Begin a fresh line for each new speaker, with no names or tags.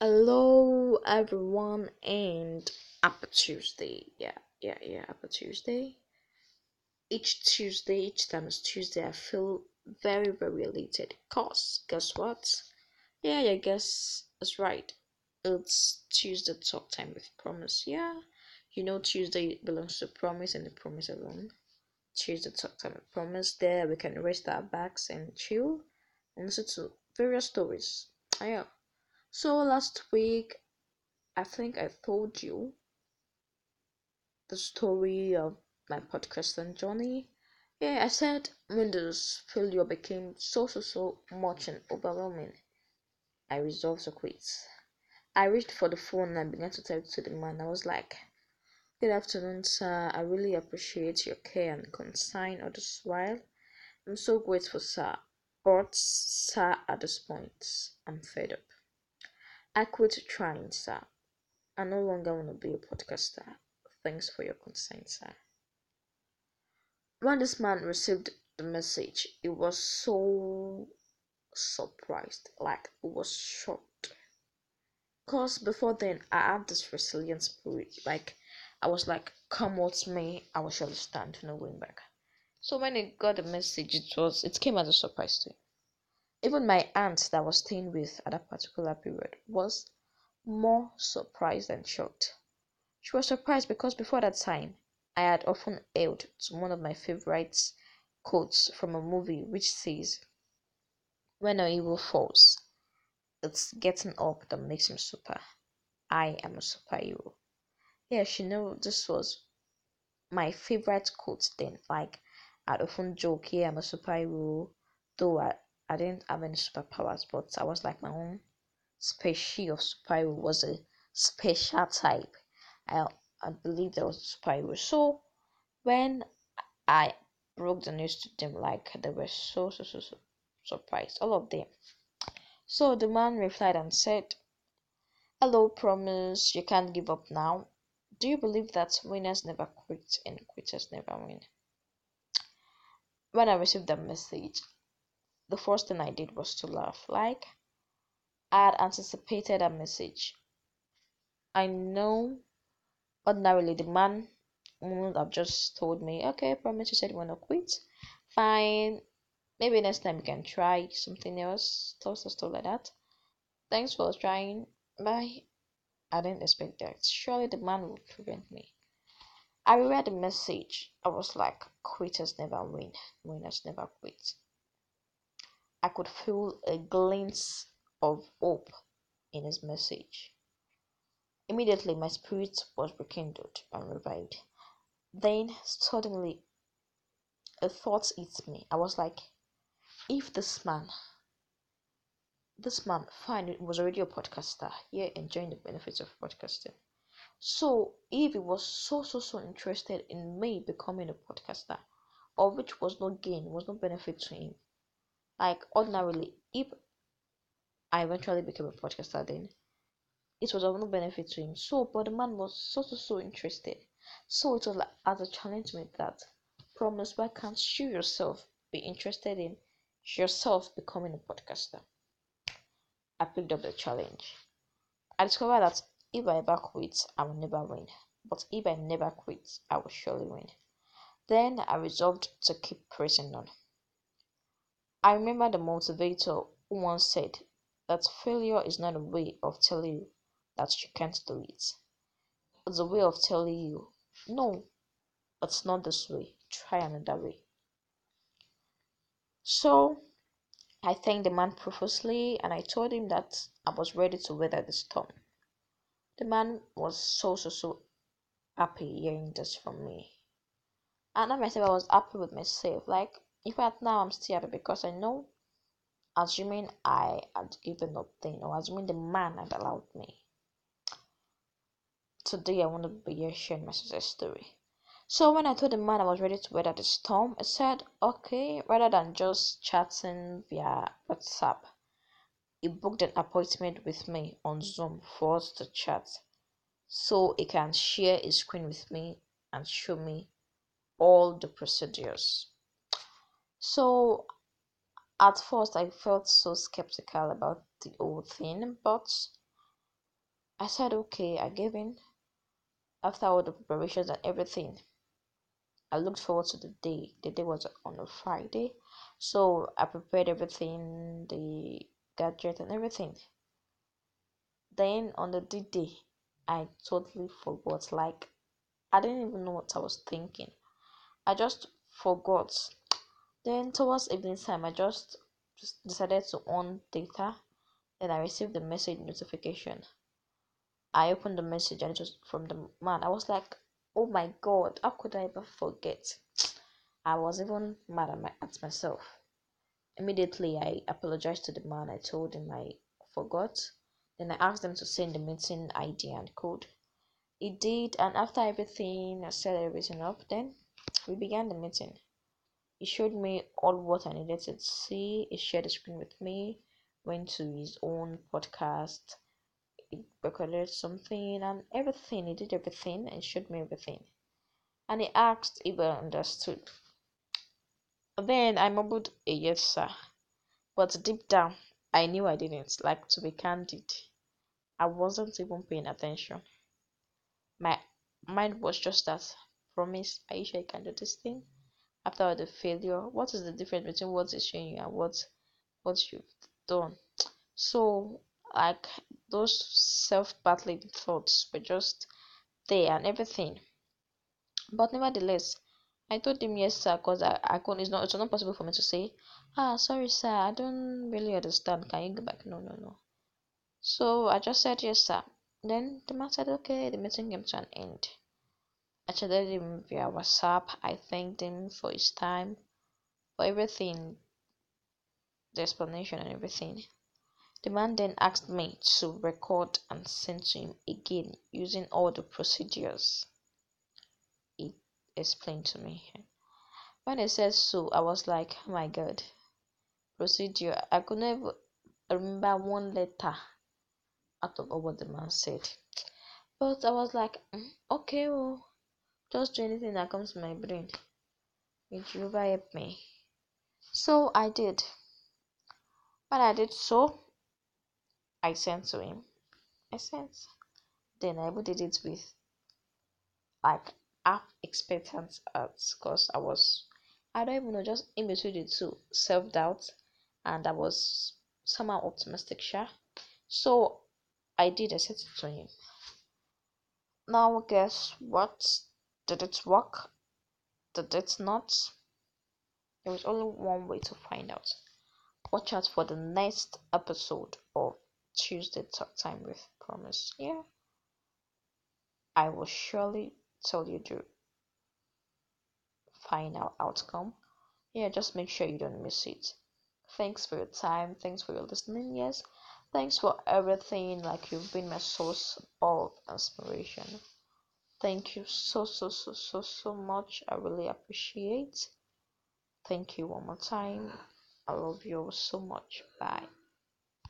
Hello everyone and happy Tuesday. Yeah, yeah, yeah, happy Tuesday. Each Tuesday, each time it's Tuesday, I feel very, very elated. Cause guess what? Yeah, yeah, guess that's right. It's Tuesday talk time with promise. Yeah. You know Tuesday belongs to promise and the promise alone. Tuesday talk time with promise. There we can rest our backs and chill and listen to various stories. Yeah. So last week, I think I told you the story of my podcasting journey. Yeah, I said when this failure became so so so much and overwhelming, I resolved to quit. I reached for the phone and I began to type to the man. I was like, Good afternoon, sir. I really appreciate your care and concern all this while. I'm so grateful, sir. But, sir, at this point, I'm fed up. I quit trying, sir. I no longer want to be a podcaster. Thanks for your consent, sir. When this man received the message, he was so surprised, like he was shocked. Cause before then, I had this resilient spirit, like I was like, "Come what's me, I will surely stand, no going back." So when he got the message, it was it came as a surprise to him. Even my aunt that was staying with at that particular period was more surprised than shocked. She was surprised because before that time I had often held to one of my favorite quotes from a movie which says, When an evil falls, it's getting up that makes him super. I am a superhero. Yeah, she knew this was my favorite quote then. Like I'd often joke, yeah, I'm a superhero, though I, I didn't have any superpowers, but I was like my own species of superhero was a special type. I I believe there was a superhero. So when I broke the news to them, like they were so so so, so surprised, all of them. So the man replied and said, Hello, promise, you can't give up now. Do you believe that winners never quit and quitters never win? When I received that message, the first thing I did was to laugh. Like, I had anticipated a message. I know ordinarily the man would have just told me, okay, promise you said you want to quit. Fine. Maybe next time you can try something else, stuff, stuff like that. Thanks for trying. Bye. I didn't expect that. Surely the man would prevent me. I read the message. I was like, quitters never win, winners never quit. I could feel a glint of hope in his message. Immediately, my spirit was rekindled and revived. Then, suddenly, a thought hit me. I was like, if this man, this man, fine, was already a podcaster, here enjoying the benefits of podcasting. So, if he was so, so, so interested in me becoming a podcaster, of which was no gain, was no benefit to him, like ordinarily, if I eventually became a podcaster, then it was of no benefit to him. So, but the man was so so so interested. So it was like as a challenge that promise why can't you yourself be interested in yourself becoming a podcaster? I picked up the challenge. I discovered that if I ever quit, I will never win. But if I never quit, I will surely win. Then I resolved to keep pressing on. I remember the motivator who once said that failure is not a way of telling you that you can't do it. It's a way of telling you, no, it's not this way. Try another way. So I thanked the man profusely and I told him that I was ready to weather the storm. The man was so so so happy hearing this from me. And I myself I was happy with myself. Like in fact now I'm still happy because I know assuming I had given up then or assuming the man had allowed me. Today I want to be here sharing my success story. So when I told the man I was ready to weather the storm, I said, okay, rather than just chatting via WhatsApp, he booked an appointment with me on Zoom for us to chat so he can share his screen with me and show me all the procedures. So at first I felt so skeptical about the whole thing, but I said okay, I gave in after all the preparations and everything. I looked forward to the day. The day was on a Friday, so I prepared everything, the gadget and everything. Then on the D-Day, I totally forgot. Like I didn't even know what I was thinking. I just forgot. Then towards evening time, I just, just decided to on data. Then I received the message notification. I opened the message and it was from the man. I was like, oh my god, how could I ever forget? I was even mad at, my, at myself. Immediately, I apologized to the man. I told him I forgot. Then I asked them to send the meeting ID and code. He did, and after everything, I set everything up. Then we began the meeting. He showed me all what I needed to see. He shared the screen with me, went to his own podcast, he recorded something and everything. He did everything and showed me everything. And he asked if I understood. Then I mumbled a yes, sir. But deep down, I knew I didn't. Like, to be candid, I wasn't even paying attention. My mind was just that promise, sure you can do this thing? After the failure, what is the difference between what is showing you and what what you've done? So like those self-battling thoughts were just there and everything. But nevertheless, I told him yes, sir, because I, I couldn't. It's not. It's not possible for me to say, ah, sorry, sir, I don't really understand. Can you go back? No, no, no. So I just said yes, sir. Then the man said, okay. The meeting came to an end. I chatted him via WhatsApp. I thanked him for his time, for everything, the explanation and everything. The man then asked me to record and send to him again using all the procedures he explained to me. When he said so, I was like, oh my god, procedure. I could never remember one letter out of what the man said. But I was like, mm, okay, well, just do anything that comes to my brain. May Jehovah help me. So I did. but I did so, I sent to him. I sent. Then I did it with like half expectant at because I was I don't even know just in between the two self doubt and I was somehow optimistic sure. So I did I sent it to him. Now guess what? Did it work? Did it not? There was only one way to find out. Watch out for the next episode of Tuesday talk time with promise. Yeah. I will surely tell you the final outcome. Yeah, just make sure you don't miss it. Thanks for your time. Thanks for your listening. Yes. Thanks for everything. Like you've been my source of inspiration. Thank you so so so so so much. I really appreciate. Thank you one more time. I love you all so much. Bye.